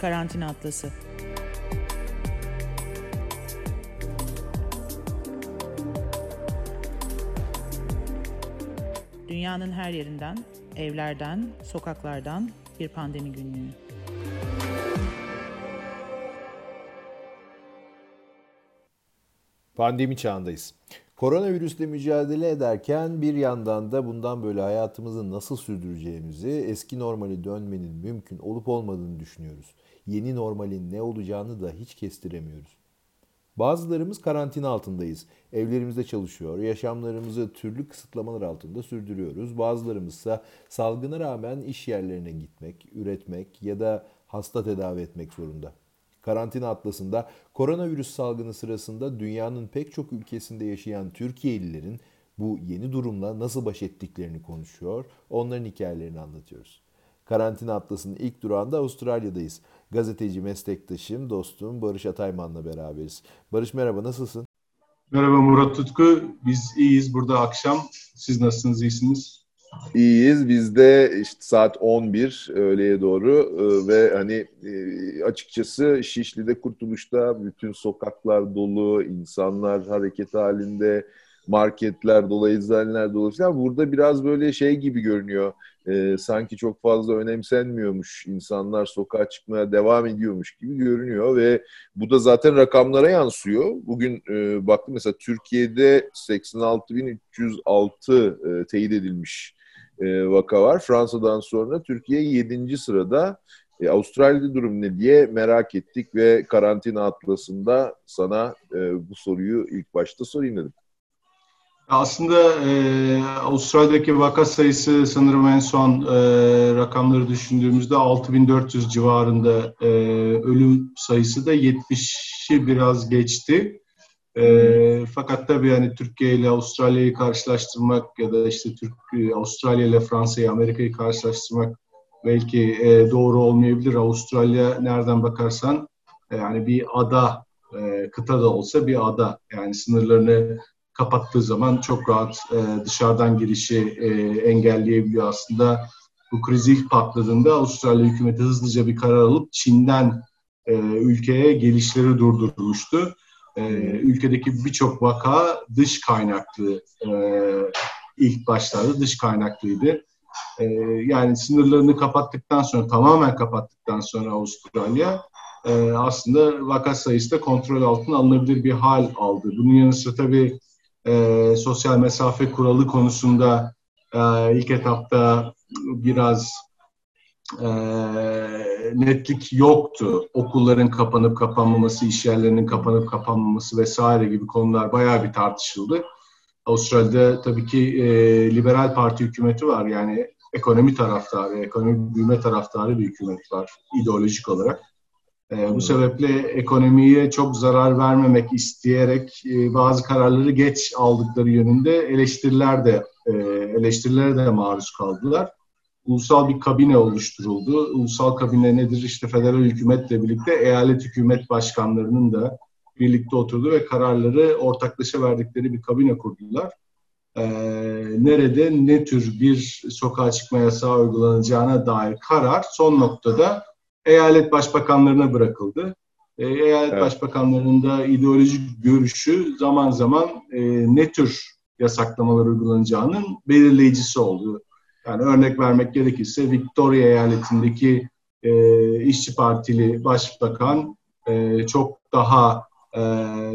Karantina Atlası. Dünyanın her yerinden, evlerden, sokaklardan bir pandemi günlüğü. Pandemi çağındayız. Koronavirüsle mücadele ederken bir yandan da bundan böyle hayatımızı nasıl sürdüreceğimizi, eski normali dönmenin mümkün olup olmadığını düşünüyoruz. Yeni normalin ne olacağını da hiç kestiremiyoruz. Bazılarımız karantina altındayız. Evlerimizde çalışıyor, yaşamlarımızı türlü kısıtlamalar altında sürdürüyoruz. Bazılarımız ise salgına rağmen iş yerlerine gitmek, üretmek ya da hasta tedavi etmek zorunda. Karantina atlasında koronavirüs salgını sırasında dünyanın pek çok ülkesinde yaşayan Türkiye'lilerin bu yeni durumla nasıl baş ettiklerini konuşuyor, onların hikayelerini anlatıyoruz. Karantina Atlas'ın ilk durağında Avustralya'dayız. Gazeteci meslektaşım, dostum Barış Atayman'la beraberiz. Barış merhaba, nasılsın? Merhaba Murat Tutku. Biz iyiyiz burada akşam. Siz nasılsınız, iyisiniz? İyiyiz. Bizde işte saat 11 öğleye doğru e, ve hani e, açıkçası Şişli'de Kurtuluş'ta bütün sokaklar dolu, insanlar hareket halinde, marketler dolu, eczaneler dolu falan. Burada biraz böyle şey gibi görünüyor. E, sanki çok fazla önemsenmiyormuş. insanlar sokağa çıkmaya devam ediyormuş gibi görünüyor ve bu da zaten rakamlara yansıyor. Bugün e, baktım mesela Türkiye'de 86.306 e, teyit edilmiş e, vaka var. Fransa'dan sonra Türkiye 7. sırada. E, Avustralya'da durum ne diye merak ettik ve karantina atlasında sana e, bu soruyu ilk başta sorayım dedim. Aslında e, Avustralya'daki vaka sayısı sanırım en son e, rakamları düşündüğümüzde 6400 civarında e, ölüm sayısı da 70'i biraz geçti. E, fakat tabii yani Türkiye ile Avustralya'yı karşılaştırmak ya da işte Türk Avustralya ile Fransa'yı, Amerika'yı karşılaştırmak belki e, doğru olmayabilir. Avustralya nereden bakarsan e, yani bir ada, e, kıta da olsa bir ada. Yani sınırlarını kapattığı zaman çok rahat e, dışarıdan girişi e, engelleyebiliyor aslında. Bu kriz ilk patladığında Avustralya hükümeti hızlıca bir karar alıp Çin'den e, ülkeye gelişleri durdurmuştu e, ülkedeki birçok vaka dış kaynaklı e, ilk başlarda dış kaynaklıydı. E, yani sınırlarını kapattıktan sonra tamamen kapattıktan sonra Avustralya e, aslında vaka sayısı da kontrol altına alınabilir bir hal aldı. Bunun yanı sıra tabii e, sosyal mesafe kuralı konusunda e, ilk etapta biraz e, netlik yoktu. Okulların kapanıp kapanmaması, iş yerlerinin kapanıp kapanmaması vesaire gibi konular bayağı bir tartışıldı. Avustralya'da tabii ki e, liberal parti hükümeti var. Yani ekonomi taraftarı, ekonomi büyüme taraftarı bir hükümet var ideolojik olarak. E, bu sebeple ekonomiye çok zarar vermemek isteyerek e, bazı kararları geç aldıkları yönünde eleştiriler de e, eleştirilere de maruz kaldılar ulusal bir kabine oluşturuldu. Ulusal kabine nedir? İşte federal hükümetle birlikte eyalet hükümet başkanlarının da birlikte oturdu ve kararları ortaklaşa verdikleri bir kabine kurdular. Ee, nerede ne tür bir sokağa çıkma yasağı uygulanacağına dair karar son noktada eyalet başbakanlarına bırakıldı. Ee, eyalet evet. başbakanlarının da ideolojik görüşü zaman zaman e, ne tür yasaklamalar uygulanacağının belirleyicisi oldu. Yani örnek vermek gerekirse Victoria eyaletindeki e, işçi partili başbakan e, çok daha e,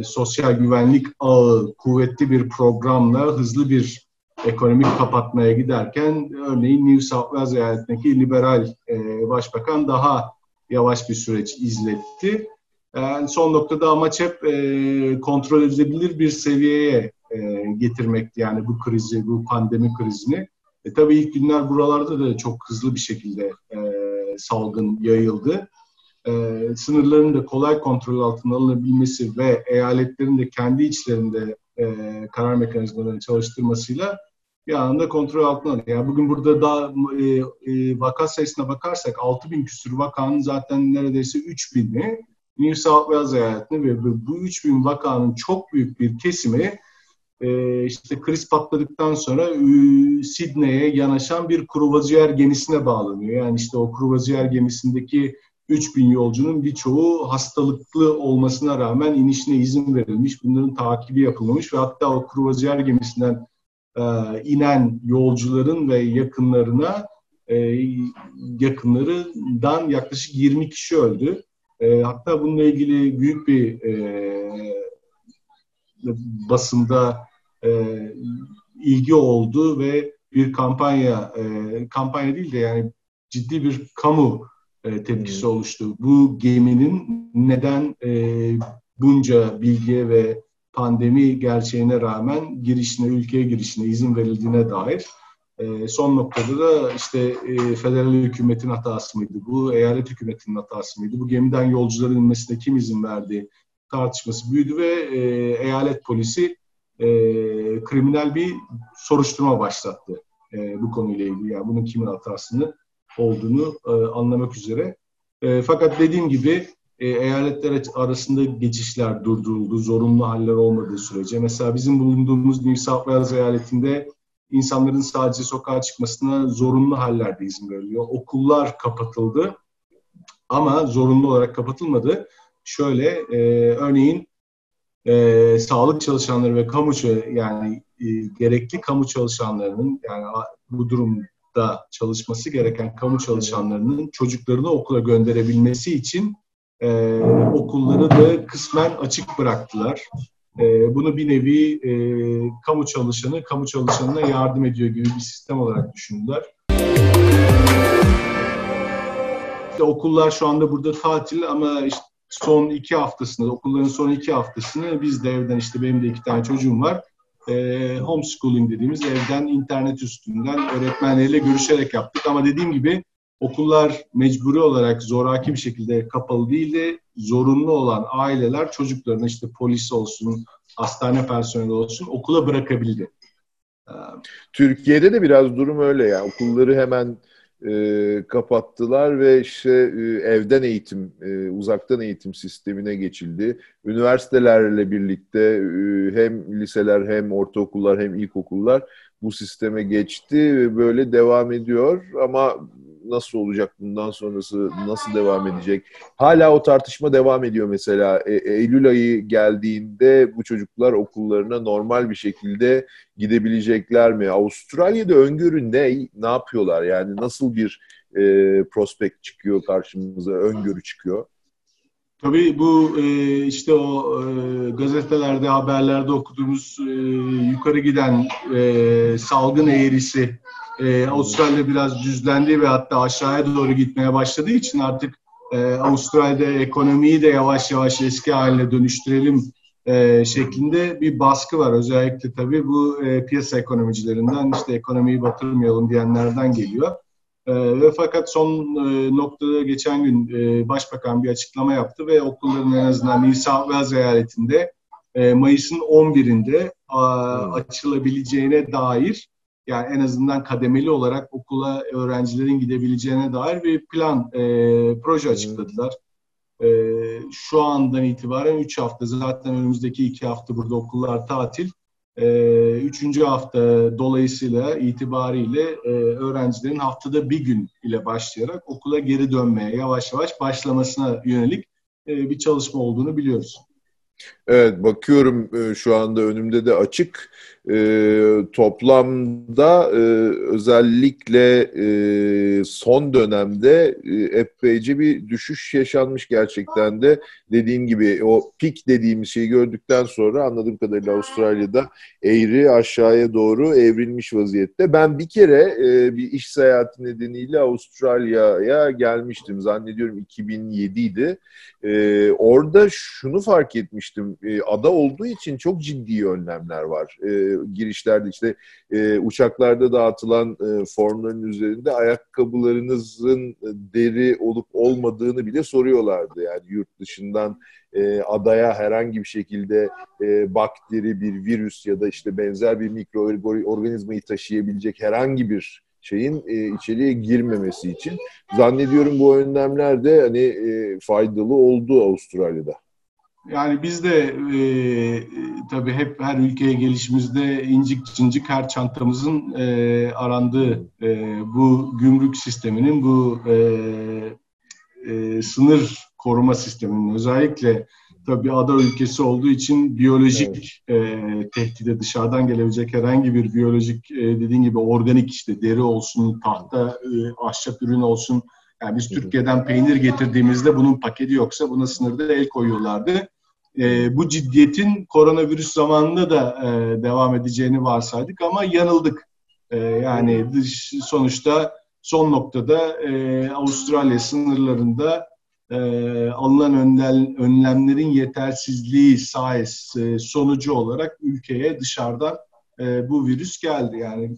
sosyal güvenlik ağı kuvvetli bir programla hızlı bir ekonomik kapatmaya giderken örneğin New South Wales eyaletindeki liberal e, başbakan daha yavaş bir süreç izletti. Yani son noktada amaç hep e, kontrol edilebilir bir seviyeye e, getirmekti yani bu krizi, bu pandemi krizini. E, tabii ilk günler buralarda da çok hızlı bir şekilde e, salgın yayıldı. E, sınırların da kolay kontrol altına alınabilmesi ve eyaletlerin de kendi içlerinde e, karar mekanizmalarını çalıştırmasıyla bir anda kontrol altına alıyor. Yani bugün burada da e, e, vaka sayısına bakarsak 6 bin küsur vakanın zaten neredeyse 3 bini New South Wales eyaletinde ve bu 3 bin vakanın çok büyük bir kesimi e, işte kriz patladıktan sonra e, Sidney'e yanaşan bir kruvaziyer gemisine bağlanıyor. Yani işte o kruvaziyer gemisindeki 3000 yolcunun birçoğu hastalıklı olmasına rağmen inişine izin verilmiş. Bunların takibi yapılmış ve hatta o kruvaziyer gemisinden e, inen yolcuların ve yakınlarına e, yakınlarından yaklaşık 20 kişi öldü. E, hatta bununla ilgili büyük bir e, basında e, ilgi oldu ve bir kampanya, e, kampanya değil de yani ciddi bir kamu e, tepkisi oluştu. Bu geminin neden e, bunca bilgiye ve pandemi gerçeğine rağmen girişine, ülkeye girişine izin verildiğine dair e, son noktada da işte e, federal hükümetin hatası mıydı bu, eyalet hükümetinin hatası mıydı, bu gemiden yolcuların inmesine kim izin verdi tartışması büyüdü ve e, eyalet polisi e, kriminal bir soruşturma başlattı e, bu konuyla ilgili. Yani bunun kimin hatasını olduğunu e, anlamak üzere. E, fakat dediğim gibi e, eyaletler arasında geçişler durduruldu, zorunlu haller olmadığı sürece. Mesela bizim bulunduğumuz New South Wales eyaletinde insanların sadece sokağa çıkmasına zorunlu hallerde izin veriliyor. Okullar kapatıldı ama zorunlu olarak kapatılmadı. Şöyle, e, örneğin e, sağlık çalışanları ve kamu yani e, gerekli kamu çalışanlarının yani bu durumda çalışması gereken kamu çalışanlarının çocuklarını okula gönderebilmesi için e, okulları da kısmen açık bıraktılar. E, bunu bir nevi e, kamu çalışanı kamu çalışanına yardım ediyor gibi bir sistem olarak düşündüler. İşte okullar şu anda burada tatil ama işte son iki haftasını, okulların son iki haftasını biz de evden işte benim de iki tane çocuğum var. E, homeschooling dediğimiz evden internet üstünden öğretmenleriyle görüşerek yaptık. Ama dediğim gibi okullar mecburi olarak zoraki bir şekilde kapalı değildi. Zorunlu olan aileler çocuklarını işte polis olsun, hastane personeli olsun okula bırakabildi. Türkiye'de de biraz durum öyle ya. Okulları hemen e, kapattılar ve işte e, evden eğitim, e, uzaktan eğitim sistemine geçildi. Üniversitelerle birlikte e, hem liseler hem ortaokullar hem ilkokullar bu sisteme geçti ve böyle devam ediyor ama nasıl olacak bundan sonrası nasıl devam edecek? Hala o tartışma devam ediyor mesela. E, Eylül ayı geldiğinde bu çocuklar okullarına normal bir şekilde gidebilecekler mi? Avustralya'da öngörü ne? Ne yapıyorlar? Yani nasıl bir e, prospekt çıkıyor karşımıza, öngörü çıkıyor? Tabii bu e, işte o e, gazetelerde, haberlerde okuduğumuz e, yukarı giden e, salgın eğrisi e, Avustralya biraz düzlendi ve hatta aşağıya doğru gitmeye başladığı için artık e, Avustralya'da ekonomiyi de yavaş yavaş eski haline dönüştürelim e, şeklinde bir baskı var. Özellikle tabii bu e, piyasa ekonomicilerinden işte ekonomiyi batırmayalım diyenlerden geliyor. E, ve fakat son e, noktada geçen gün e, Başbakan bir açıklama yaptı ve okulların en azından New South Wales eyaletinde e, Mayıs'ın 11'inde a, hmm. açılabileceğine dair yani en azından kademeli olarak okula öğrencilerin gidebileceğine dair bir plan, e, proje açıkladılar. E, şu andan itibaren 3 hafta, zaten önümüzdeki 2 hafta burada okullar tatil. E, üçüncü hafta dolayısıyla itibariyle e, öğrencilerin haftada bir gün ile başlayarak okula geri dönmeye yavaş yavaş başlamasına yönelik e, bir çalışma olduğunu biliyoruz. Evet bakıyorum e, şu anda önümde de açık e, toplamda e, özellikle e, son dönemde e, epeyce bir düşüş yaşanmış gerçekten de. Dediğim gibi o pik dediğimiz şeyi gördükten sonra anladığım kadarıyla Avustralya'da eğri aşağıya doğru evrilmiş vaziyette. Ben bir kere e, bir iş seyahati nedeniyle Avustralya'ya gelmiştim. Zannediyorum 2007 idi. E, orada şunu fark etmiştim. E, ada olduğu için çok ciddi önlemler var. E, girişlerde işte e, uçaklarda dağıtılan e, formların üzerinde ayakkabılarınızın deri olup olmadığını bile soruyorlardı. Yani yurt dışından e, adaya herhangi bir şekilde e, bakteri, bir virüs ya da işte benzer bir mikroorganizmayı taşıyabilecek herhangi bir şeyin e, içeriye girmemesi için zannediyorum bu önlemler de hani e, faydalı oldu Avustralya'da. Yani biz de e, tabii hep her ülkeye gelişimizde incik cincik her çantamızın e, arandığı e, bu gümrük sisteminin bu e, e, sınır koruma sisteminin özellikle tabii ada ülkesi olduğu için biyolojik evet. e, tehdide dışarıdan gelebilecek herhangi bir biyolojik e, dediğin gibi organik işte deri olsun, tahta, e, ahşap ürün olsun. Yani biz Türkiye'den peynir getirdiğimizde bunun paketi yoksa buna sınırda el koyuyorlardı. E, bu ciddiyetin koronavirüs zamanında da e, devam edeceğini varsaydık ama yanıldık. E, yani dış, sonuçta son noktada e, Avustralya sınırlarında e, alınan önlem, önlemlerin yetersizliği sayesinde sonucu olarak ülkeye dışarıdan e, bu virüs geldi. Yani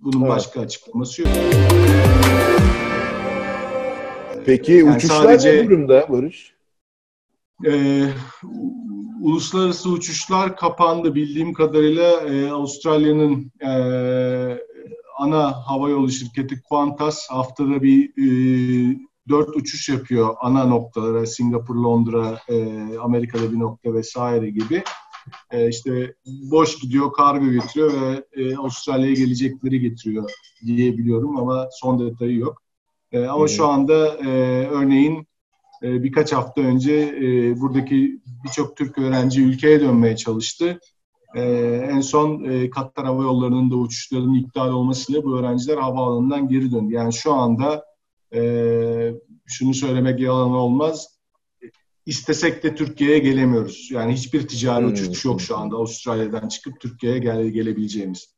bunun evet. başka açıklaması yok. Peki yani uçuşlar sadece, ne durumda Barış? E, uluslararası uçuşlar kapandı. Bildiğim kadarıyla e, Avustralya'nın e, ana havayolu şirketi Qantas haftada bir e, dört uçuş yapıyor ana noktalara Singapur, Londra, e, Amerika'da bir nokta vesaire gibi. E, işte boş gidiyor, kargo getiriyor ve e, Avustralya'ya gelecekleri getiriyor diyebiliyorum ama son detayı yok. E, ama hmm. şu anda e, örneğin e, birkaç hafta önce e, buradaki birçok Türk öğrenci ülkeye dönmeye çalıştı. E, en son e, Katar Hava Yolları'nın da uçuşlarının iptal olmasıyla bu öğrenciler havaalanından geri döndü. Yani şu anda e, şunu söylemek yalan olmaz. İstesek de Türkiye'ye gelemiyoruz. Yani hiçbir ticari hmm. uçuş yok şu anda Avustralya'dan çıkıp Türkiye'ye gele, gelebileceğimiz.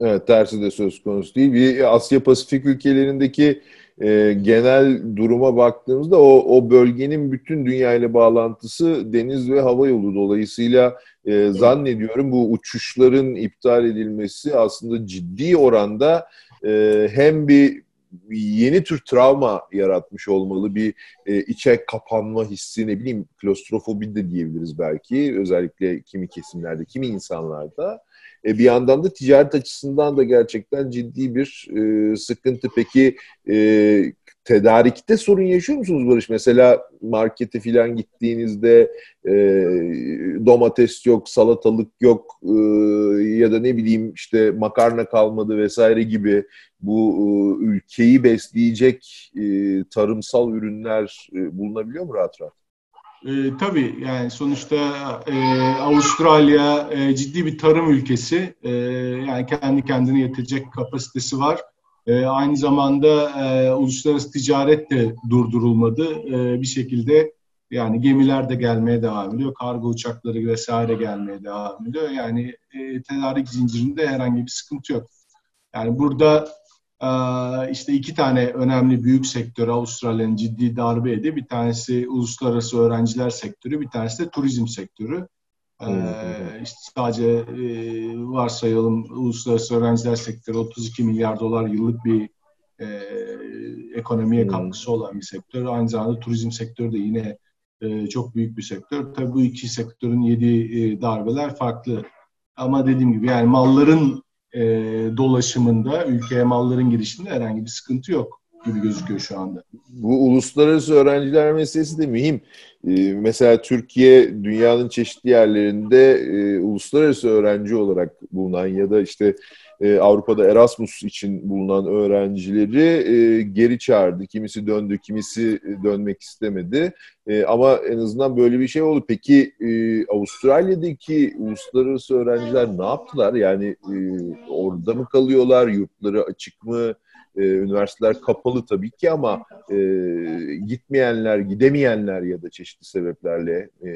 Evet tersi de söz konusu değil. Bir Asya Pasifik ülkelerindeki e, genel duruma baktığımızda o, o bölgenin bütün dünya ile bağlantısı deniz ve hava yolu dolayısıyla e, zannediyorum bu uçuşların iptal edilmesi aslında ciddi oranda e, hem bir yeni tür travma yaratmış olmalı. Bir e, içe kapanma hissi ne bileyim klostrofobi de diyebiliriz belki. Özellikle kimi kesimlerde, kimi insanlarda. E, bir yandan da ticaret açısından da gerçekten ciddi bir e, sıkıntı. Peki e, tedarikte sorun yaşıyor musunuz Barış? Mesela markete falan gittiğinizde e, domates yok, salatalık yok e, ya da ne bileyim işte makarna kalmadı vesaire gibi bu e, ülkeyi besleyecek e, tarımsal ürünler e, bulunabiliyor mu rahat rahat? E, tabii yani sonuçta e, Avustralya e, ciddi bir tarım ülkesi. E, yani kendi kendine yetecek kapasitesi var. E, aynı zamanda e, uluslararası ticaret de durdurulmadı. E, bir şekilde yani gemiler de gelmeye devam ediyor. Kargo uçakları vesaire gelmeye devam ediyor. Yani e, tedarik zincirinde herhangi bir sıkıntı yok. Yani burada işte iki tane önemli büyük sektör Avustralya'nın ciddi darbe yedi. Bir tanesi uluslararası öğrenciler sektörü, bir tanesi de turizm sektörü. Ee, işte sadece e, varsayalım uluslararası öğrenciler sektörü 32 milyar dolar yıllık bir e, ekonomiye hmm. katkısı olan bir sektör. Aynı zamanda turizm sektörü de yine e, çok büyük bir sektör. Tabii bu iki sektörün yediği e, darbeler farklı. Ama dediğim gibi yani malların e, dolaşımında, ülkeye malların girişinde herhangi bir sıkıntı yok gibi gözüküyor şu anda. Bu uluslararası öğrenciler meselesi de mühim. Ee, mesela Türkiye dünyanın çeşitli yerlerinde e, uluslararası öğrenci olarak bulunan ya da işte e, Avrupa'da Erasmus için bulunan öğrencileri e, geri çağırdı. Kimisi döndü, kimisi dönmek istemedi. E, ama en azından böyle bir şey oldu. Peki e, Avustralya'daki uluslararası öğrenciler ne yaptılar? Yani e, orada mı kalıyorlar, yurtları açık mı? E, üniversiteler kapalı tabii ki ama e, gitmeyenler, gidemeyenler ya da çeşitli sebeplerle e,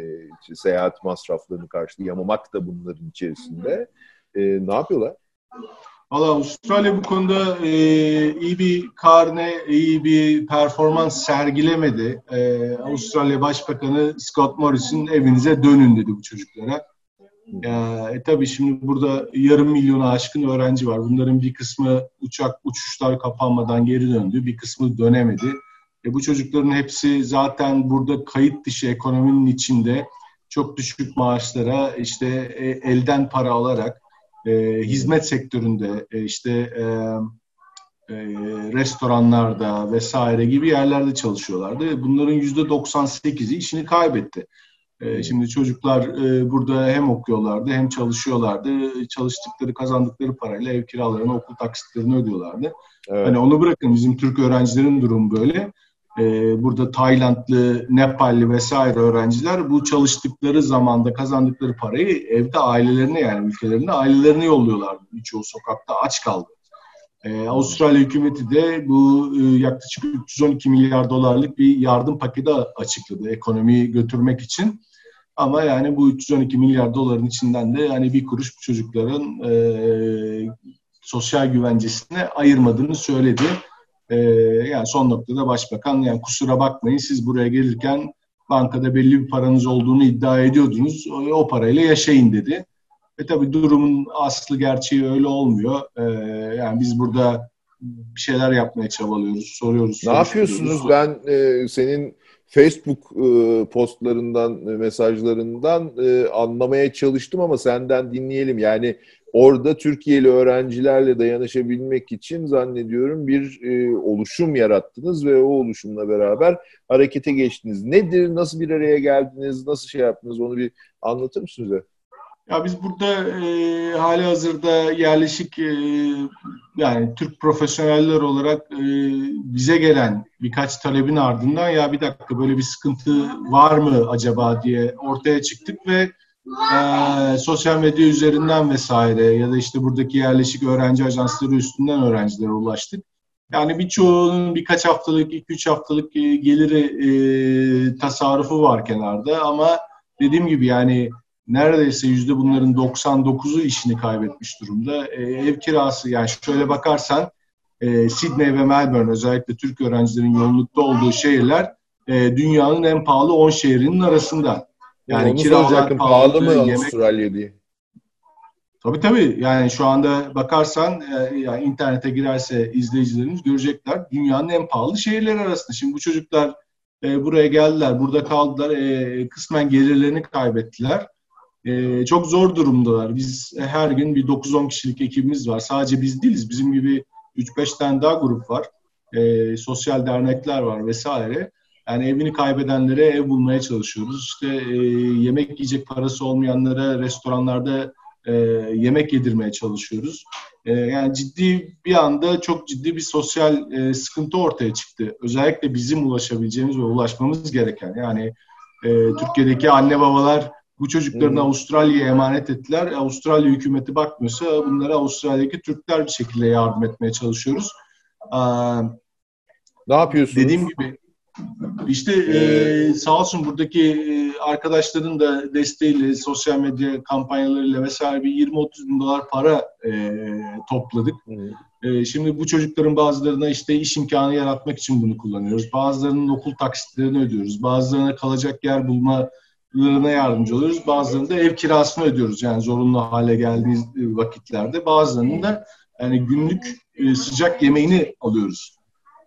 seyahat masraflarını karşılayamamak da bunların içerisinde. E, ne yapıyorlar? Valla Avustralya bu konuda e, iyi bir karne, iyi bir performans sergilemedi. E, Avustralya Başbakanı Scott Morrison evinize dönün dedi bu çocuklara. E, tabii şimdi burada yarım milyona aşkın öğrenci var. Bunların bir kısmı uçak uçuşlar kapanmadan geri döndü, bir kısmı dönemedi. E, bu çocukların hepsi zaten burada kayıt dışı ekonominin içinde çok düşük maaşlara işte e, elden para alarak e, hizmet sektöründe e, işte e, e, restoranlarda vesaire gibi yerlerde çalışıyorlardı. Bunların yüzde 98'i işini kaybetti. E, şimdi çocuklar e, burada hem okuyorlardı hem çalışıyorlardı. Çalıştıkları, kazandıkları parayla ev kiralarını, okul taksitlerini ödüyorlardı. Evet. Hani onu bırakın bizim Türk öğrencilerin durumu böyle. E, burada Taylandlı, Nepalli vesaire öğrenciler bu çalıştıkları zamanda kazandıkları parayı evde ailelerine yani ülkelerine ailelerine yolluyorlardı. Birçoğu sokakta aç kaldı. Ee, Avustralya hükümeti de bu e, yaklaşık 312 milyar dolarlık bir yardım paketi açıkladı ekonomiyi götürmek için. Ama yani bu 312 milyar doların içinden de yani bir kuruş bu çocukların e, sosyal güvencesine ayırmadığını söyledi. E, yani son noktada başbakan yani kusura bakmayın siz buraya gelirken bankada belli bir paranız olduğunu iddia ediyordunuz. O, o parayla yaşayın dedi. E tabi durumun aslı gerçeği öyle olmuyor. E, yani biz burada bir şeyler yapmaya çabalıyoruz, soruyoruz. Ne yapıyorsunuz? Ben e, senin Facebook e, postlarından, e, mesajlarından e, anlamaya çalıştım ama senden dinleyelim. Yani orada Türkiye'li öğrencilerle dayanışabilmek için zannediyorum bir e, oluşum yarattınız ve o oluşumla beraber harekete geçtiniz. Nedir, nasıl bir araya geldiniz, nasıl şey yaptınız onu bir anlatır mısınız? Ya biz burada e, hali hazırda yerleşik e, yani Türk profesyoneller olarak e, bize gelen birkaç talebin ardından ya bir dakika böyle bir sıkıntı var mı acaba diye ortaya çıktık ve e, sosyal medya üzerinden vesaire ya da işte buradaki yerleşik öğrenci ajansları üstünden öğrencilere ulaştık. Yani birçoğunun birkaç haftalık, iki üç haftalık e, geliri e, tasarrufu var kenarda ama dediğim gibi yani neredeyse yüzde bunların 99'u işini kaybetmiş durumda. E, ev kirası yani şöyle bakarsan e, Sydney ve Melbourne özellikle Türk öğrencilerin yoğunlukta olduğu şehirler e, dünyanın en pahalı 10 şehrinin arasında. Yani Onu kiralar pahalı mı yemek... Avustralya diye? Tabii tabii. Yani şu anda bakarsan e, yani internete girerse izleyicilerimiz görecekler. Dünyanın en pahalı şehirleri arasında. Şimdi bu çocuklar e, buraya geldiler, burada kaldılar. E, kısmen gelirlerini kaybettiler e, çok zor durumdalar. Biz her gün bir 9-10 kişilik ekibimiz var. Sadece biz değiliz. Bizim gibi 3-5 tane daha grup var. E, sosyal dernekler var vesaire. Yani evini kaybedenlere ev bulmaya çalışıyoruz. İşte e, yemek yiyecek parası olmayanlara restoranlarda e, yemek yedirmeye çalışıyoruz. E, yani ciddi bir anda çok ciddi bir sosyal e, sıkıntı ortaya çıktı. Özellikle bizim ulaşabileceğimiz ve ulaşmamız gereken. Yani e, Türkiye'deki anne babalar bu çocuklarını hmm. Avustralya'ya emanet ettiler. Avustralya hükümeti bakmıyorsa bunlara Avustralya'daki Türkler bir şekilde yardım etmeye çalışıyoruz. Aa, ne yapıyorsunuz? Dediğim gibi işte ee, e, sağ olsun buradaki e, arkadaşların da desteğiyle, sosyal medya kampanyalarıyla vesaire bir 20-30 bin dolar para e, topladık. E, şimdi bu çocukların bazılarına işte iş imkanı yaratmak için bunu kullanıyoruz. Bazılarının okul taksitlerini ödüyoruz. Bazılarına kalacak yer bulma lirına yardımcı oluyoruz. Bazılarını da ev kirasını ödüyoruz yani zorunlu hale geldiği vakitlerde. Bazılarını da yani günlük e, sıcak yemeğini alıyoruz.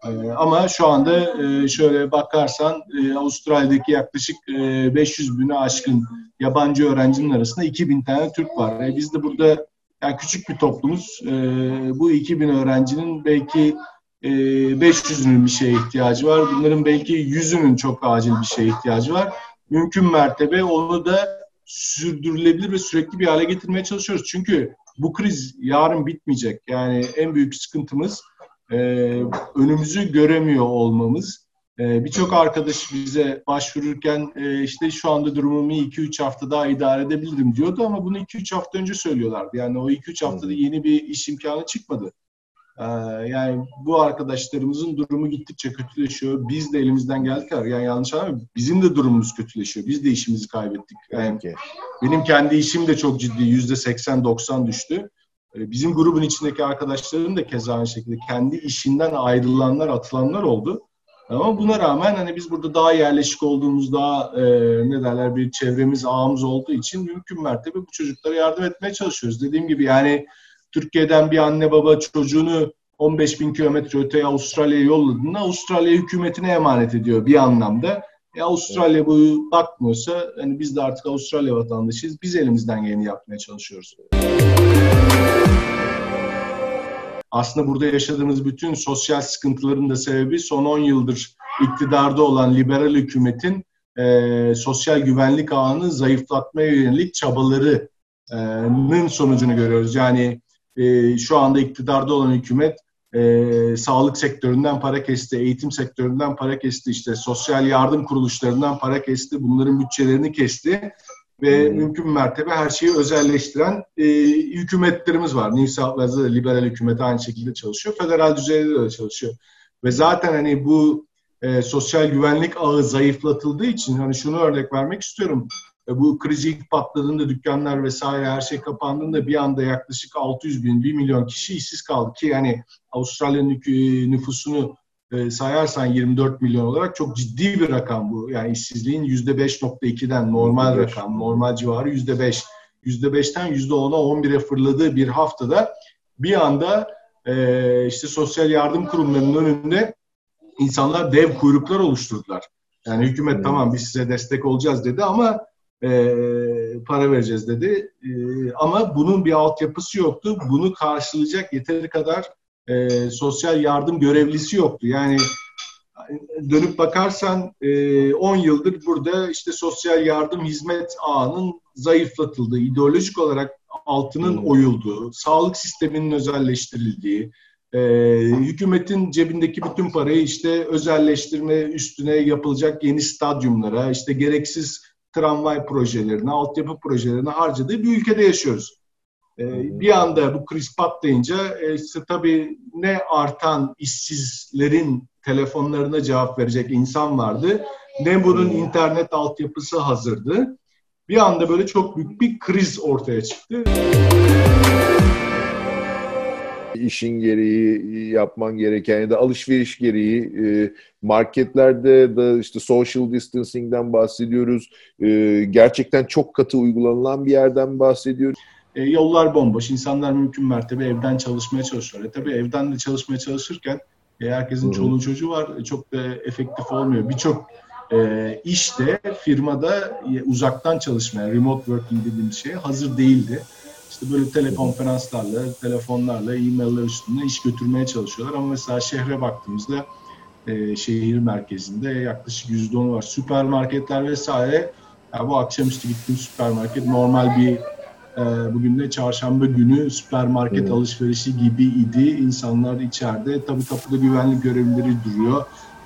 E, ama şu anda e, şöyle bakarsan Avustralya'daki yaklaşık 500 bine aşkın yabancı öğrencinin arasında 2000 tane Türk var. biz de burada yani küçük bir toplumuz. bu 2000 öğrencinin belki 500'ünün bir şeye ihtiyacı var. Bunların belki 100'ünün çok acil bir şeye ihtiyacı var mümkün mertebe onu da sürdürülebilir ve sürekli bir hale getirmeye çalışıyoruz. Çünkü bu kriz yarın bitmeyecek. Yani en büyük sıkıntımız e, önümüzü göremiyor olmamız. E, Birçok arkadaş bize başvururken e, işte şu anda durumumu 2-3 hafta daha idare edebilirim diyordu ama bunu 2-3 hafta önce söylüyorlardı. Yani o 2-3 haftada yeni bir iş imkanı çıkmadı. Ee, yani bu arkadaşlarımızın durumu gittikçe kötüleşiyor. Biz de elimizden geldik yani yanlış anlamayın bizim de durumumuz kötüleşiyor. Biz de işimizi kaybettik. Yani benim kendi işim de çok ciddi yüzde 80-90 düştü. Ee, bizim grubun içindeki arkadaşlarım da keza aynı şekilde kendi işinden ayrılanlar, atılanlar oldu. Ama buna rağmen hani biz burada daha yerleşik olduğumuz, daha e, ne derler bir çevremiz, ağımız olduğu için mümkün mertebe bu çocuklara yardım etmeye çalışıyoruz. Dediğim gibi yani Türkiye'den bir anne baba çocuğunu 15 bin kilometre öteye Avustralya'ya yolladığında Avustralya hükümetine emanet ediyor bir anlamda. E Avustralya bu bakmıyorsa hani biz de artık Avustralya vatandaşıyız. Biz elimizden geleni yapmaya çalışıyoruz. Aslında burada yaşadığımız bütün sosyal sıkıntıların da sebebi son 10 yıldır iktidarda olan liberal hükümetin e, sosyal güvenlik ağını zayıflatmaya yönelik çabalarının sonucunu görüyoruz. Yani e, şu anda iktidarda olan hükümet e, sağlık sektöründen para kesti, eğitim sektöründen para kesti, işte sosyal yardım kuruluşlarından para kesti, bunların bütçelerini kesti ve hmm. mümkün mertebe her şeyi özelleştiren e, hükümetlerimiz var. New South Wales'da liberal hükümet aynı şekilde çalışıyor, federal düzeyde de çalışıyor. Ve zaten hani bu e, sosyal güvenlik ağı zayıflatıldığı için hani şunu örnek vermek istiyorum. E, bu kriz ilk patladığında dükkanlar vesaire her şey kapandığında bir anda yaklaşık 600 bin, 1 milyon kişi işsiz kaldı ki yani Avustralya'nın nüfusunu e, sayarsan 24 milyon olarak çok ciddi bir rakam bu. Yani işsizliğin %5.2'den normal %5. rakam, normal civarı %5. %5'ten %10'a 11'e fırladığı bir haftada bir anda e, işte sosyal yardım kurumlarının önünde insanlar dev kuyruklar oluşturdular. Yani hükümet tamam biz size destek olacağız dedi ama e, para vereceğiz dedi. E, ama bunun bir altyapısı yoktu. Bunu karşılayacak yeteri kadar e, sosyal yardım görevlisi yoktu. Yani dönüp bakarsan e, 10 yıldır burada işte sosyal yardım hizmet ağının zayıflatıldığı, ideolojik olarak altının hmm. oyulduğu, sağlık sisteminin özelleştirildiği, e, hükümetin cebindeki bütün parayı işte özelleştirme üstüne yapılacak yeni stadyumlara, işte gereksiz tramvay projelerine, altyapı projelerine harcadığı bir ülkede yaşıyoruz. Ee, bir anda bu kriz patlayınca e, işte tabii ne artan işsizlerin telefonlarına cevap verecek insan vardı ne bunun internet altyapısı hazırdı. Bir anda böyle çok büyük bir kriz ortaya çıktı işin gereği yapman gereken ya da alışveriş gereği e, marketlerde de işte social distancing'den bahsediyoruz. E, gerçekten çok katı uygulanılan bir yerden bahsediyoruz. E, yollar bomboş. İnsanlar mümkün mertebe evden çalışmaya çalışıyor. E, tabii evden de çalışmaya çalışırken e, herkesin çoluğu çocuğu var. E, çok da efektif olmuyor. Birçok e, işte firmada e, uzaktan çalışmaya, remote working dediğimiz şeye hazır değildi. İşte böyle telekonferanslarla, telefonlarla, e-mailler üstünde iş götürmeye çalışıyorlar. Ama mesela şehre baktığımızda e, şehir merkezinde yaklaşık %10'u var. Süpermarketler vesaire. Ya bu akşamüstü gittiğim süpermarket normal bir bugün de çarşamba günü süpermarket evet. alışverişi gibi idi. İnsanlar içeride. Tabii kapıda güvenlik görevlileri duruyor.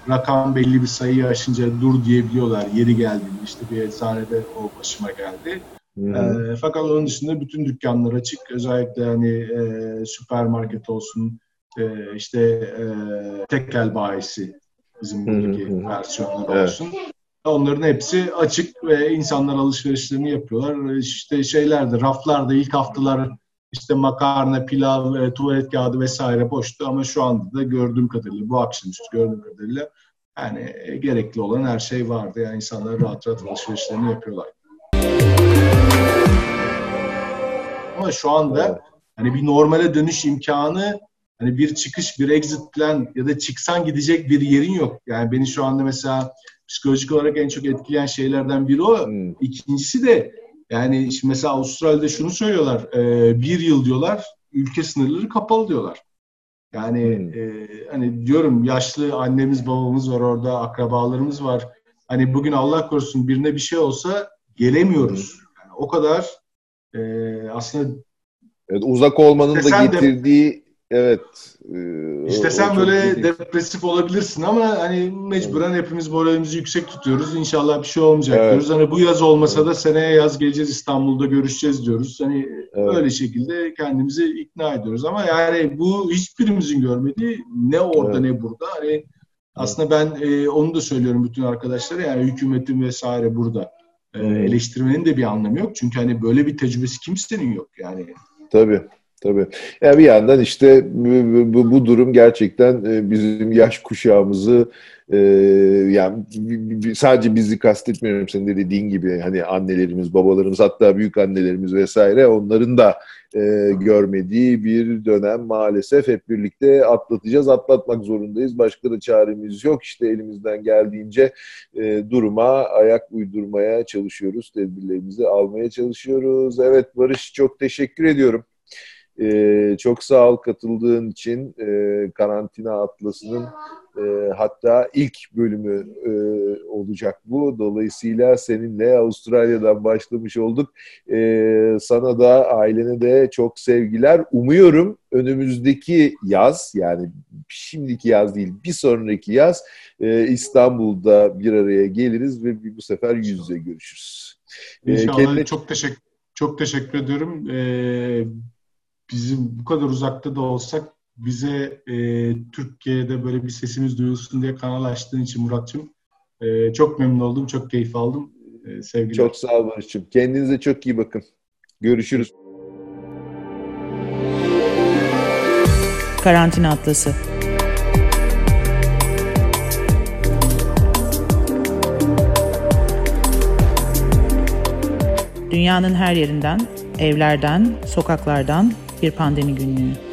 Rakam belli bir sayıyı aşınca dur diyebiliyorlar yeri geldiğinde. işte bir eczanede o başıma geldi. E, fakat onun dışında bütün dükkanlar açık. Özellikle hani e, süpermarket olsun, e, işte e, tekel bayisi bizim buradaki versiyonlar evet. Onların hepsi açık ve insanlar alışverişlerini yapıyorlar. İşte şeylerde, raflarda ilk haftalar işte makarna, pilav, e, tuvalet kağıdı vesaire boştu ama şu anda da gördüğüm kadarıyla, bu akşamüstü gördüğüm kadarıyla yani e, gerekli olan her şey vardı. Yani insanlar rahat rahat alışverişlerini yapıyorlar. Ama şu anda hani bir normale dönüş imkanı hani bir çıkış, bir exit plan ya da çıksan gidecek bir yerin yok. Yani beni şu anda mesela psikolojik olarak en çok etkileyen şeylerden biri o. Hmm. İkincisi de yani şimdi mesela Avustralya'da şunu söylüyorlar. E, bir yıl diyorlar ülke sınırları kapalı diyorlar. Yani hmm. e, hani diyorum yaşlı annemiz babamız var orada akrabalarımız var. Hani bugün Allah korusun birine bir şey olsa gelemiyoruz. Hmm. Yani o kadar e, aslında evet, uzak olmanın da getirdiği de, evet e, işte sen böyle depresif olabilirsin ama hani mecburen hepimiz moralimizi yüksek tutuyoruz. İnşallah bir şey olmayacak evet. diyoruz. Hani bu yaz olmasa da seneye yaz geleceğiz İstanbul'da görüşeceğiz diyoruz. Hani evet. öyle şekilde kendimizi ikna ediyoruz ama yani bu hiçbirimizin görmediği ne orada evet. ne burada. Hani aslında ben e, onu da söylüyorum bütün arkadaşlara yani hükümetin vesaire burada e, eleştirmenin de bir anlamı yok. Çünkü hani böyle bir tecrübesi kimsenin yok yani. Tabii. Tabii. Yani bir yandan işte bu, bu, bu durum gerçekten e, bizim yaş kuşağımızı e, yani sadece bizi kastetmiyorum senin de dediğin gibi hani annelerimiz, babalarımız hatta büyük annelerimiz vesaire onların da e, görmediği bir dönem maalesef hep birlikte atlatacağız. Atlatmak zorundayız. Başka da çaremiz yok. İşte elimizden geldiğince e, duruma ayak uydurmaya çalışıyoruz. Tedbirlerimizi almaya çalışıyoruz. Evet Barış çok teşekkür ediyorum. E, çok sağ ol katıldığın için e, karantina atlasının e, hatta ilk bölümü e, olacak bu. Dolayısıyla seninle Avustralya'dan başlamış olduk. E, sana da ailene de çok sevgiler. Umuyorum önümüzdeki yaz yani şimdiki yaz değil bir sonraki yaz e, İstanbul'da bir araya geliriz ve bu sefer yüz yüze görüşürüz. İnşallah kendine... çok teşekkür çok teşekkür ediyorum. Ee, bizim bu kadar uzakta da olsak bize e, Türkiye'de böyle bir sesimiz duyulsun diye kanal açtığın için Murat'cığım e, çok memnun oldum, çok keyif aldım. E, sevgiler. Çok sağ ol Barış'cığım. Kendinize çok iyi bakın. Görüşürüz. Karantina Atlası Dünyanın her yerinden, evlerden, sokaklardan bir pandemi günlüğü.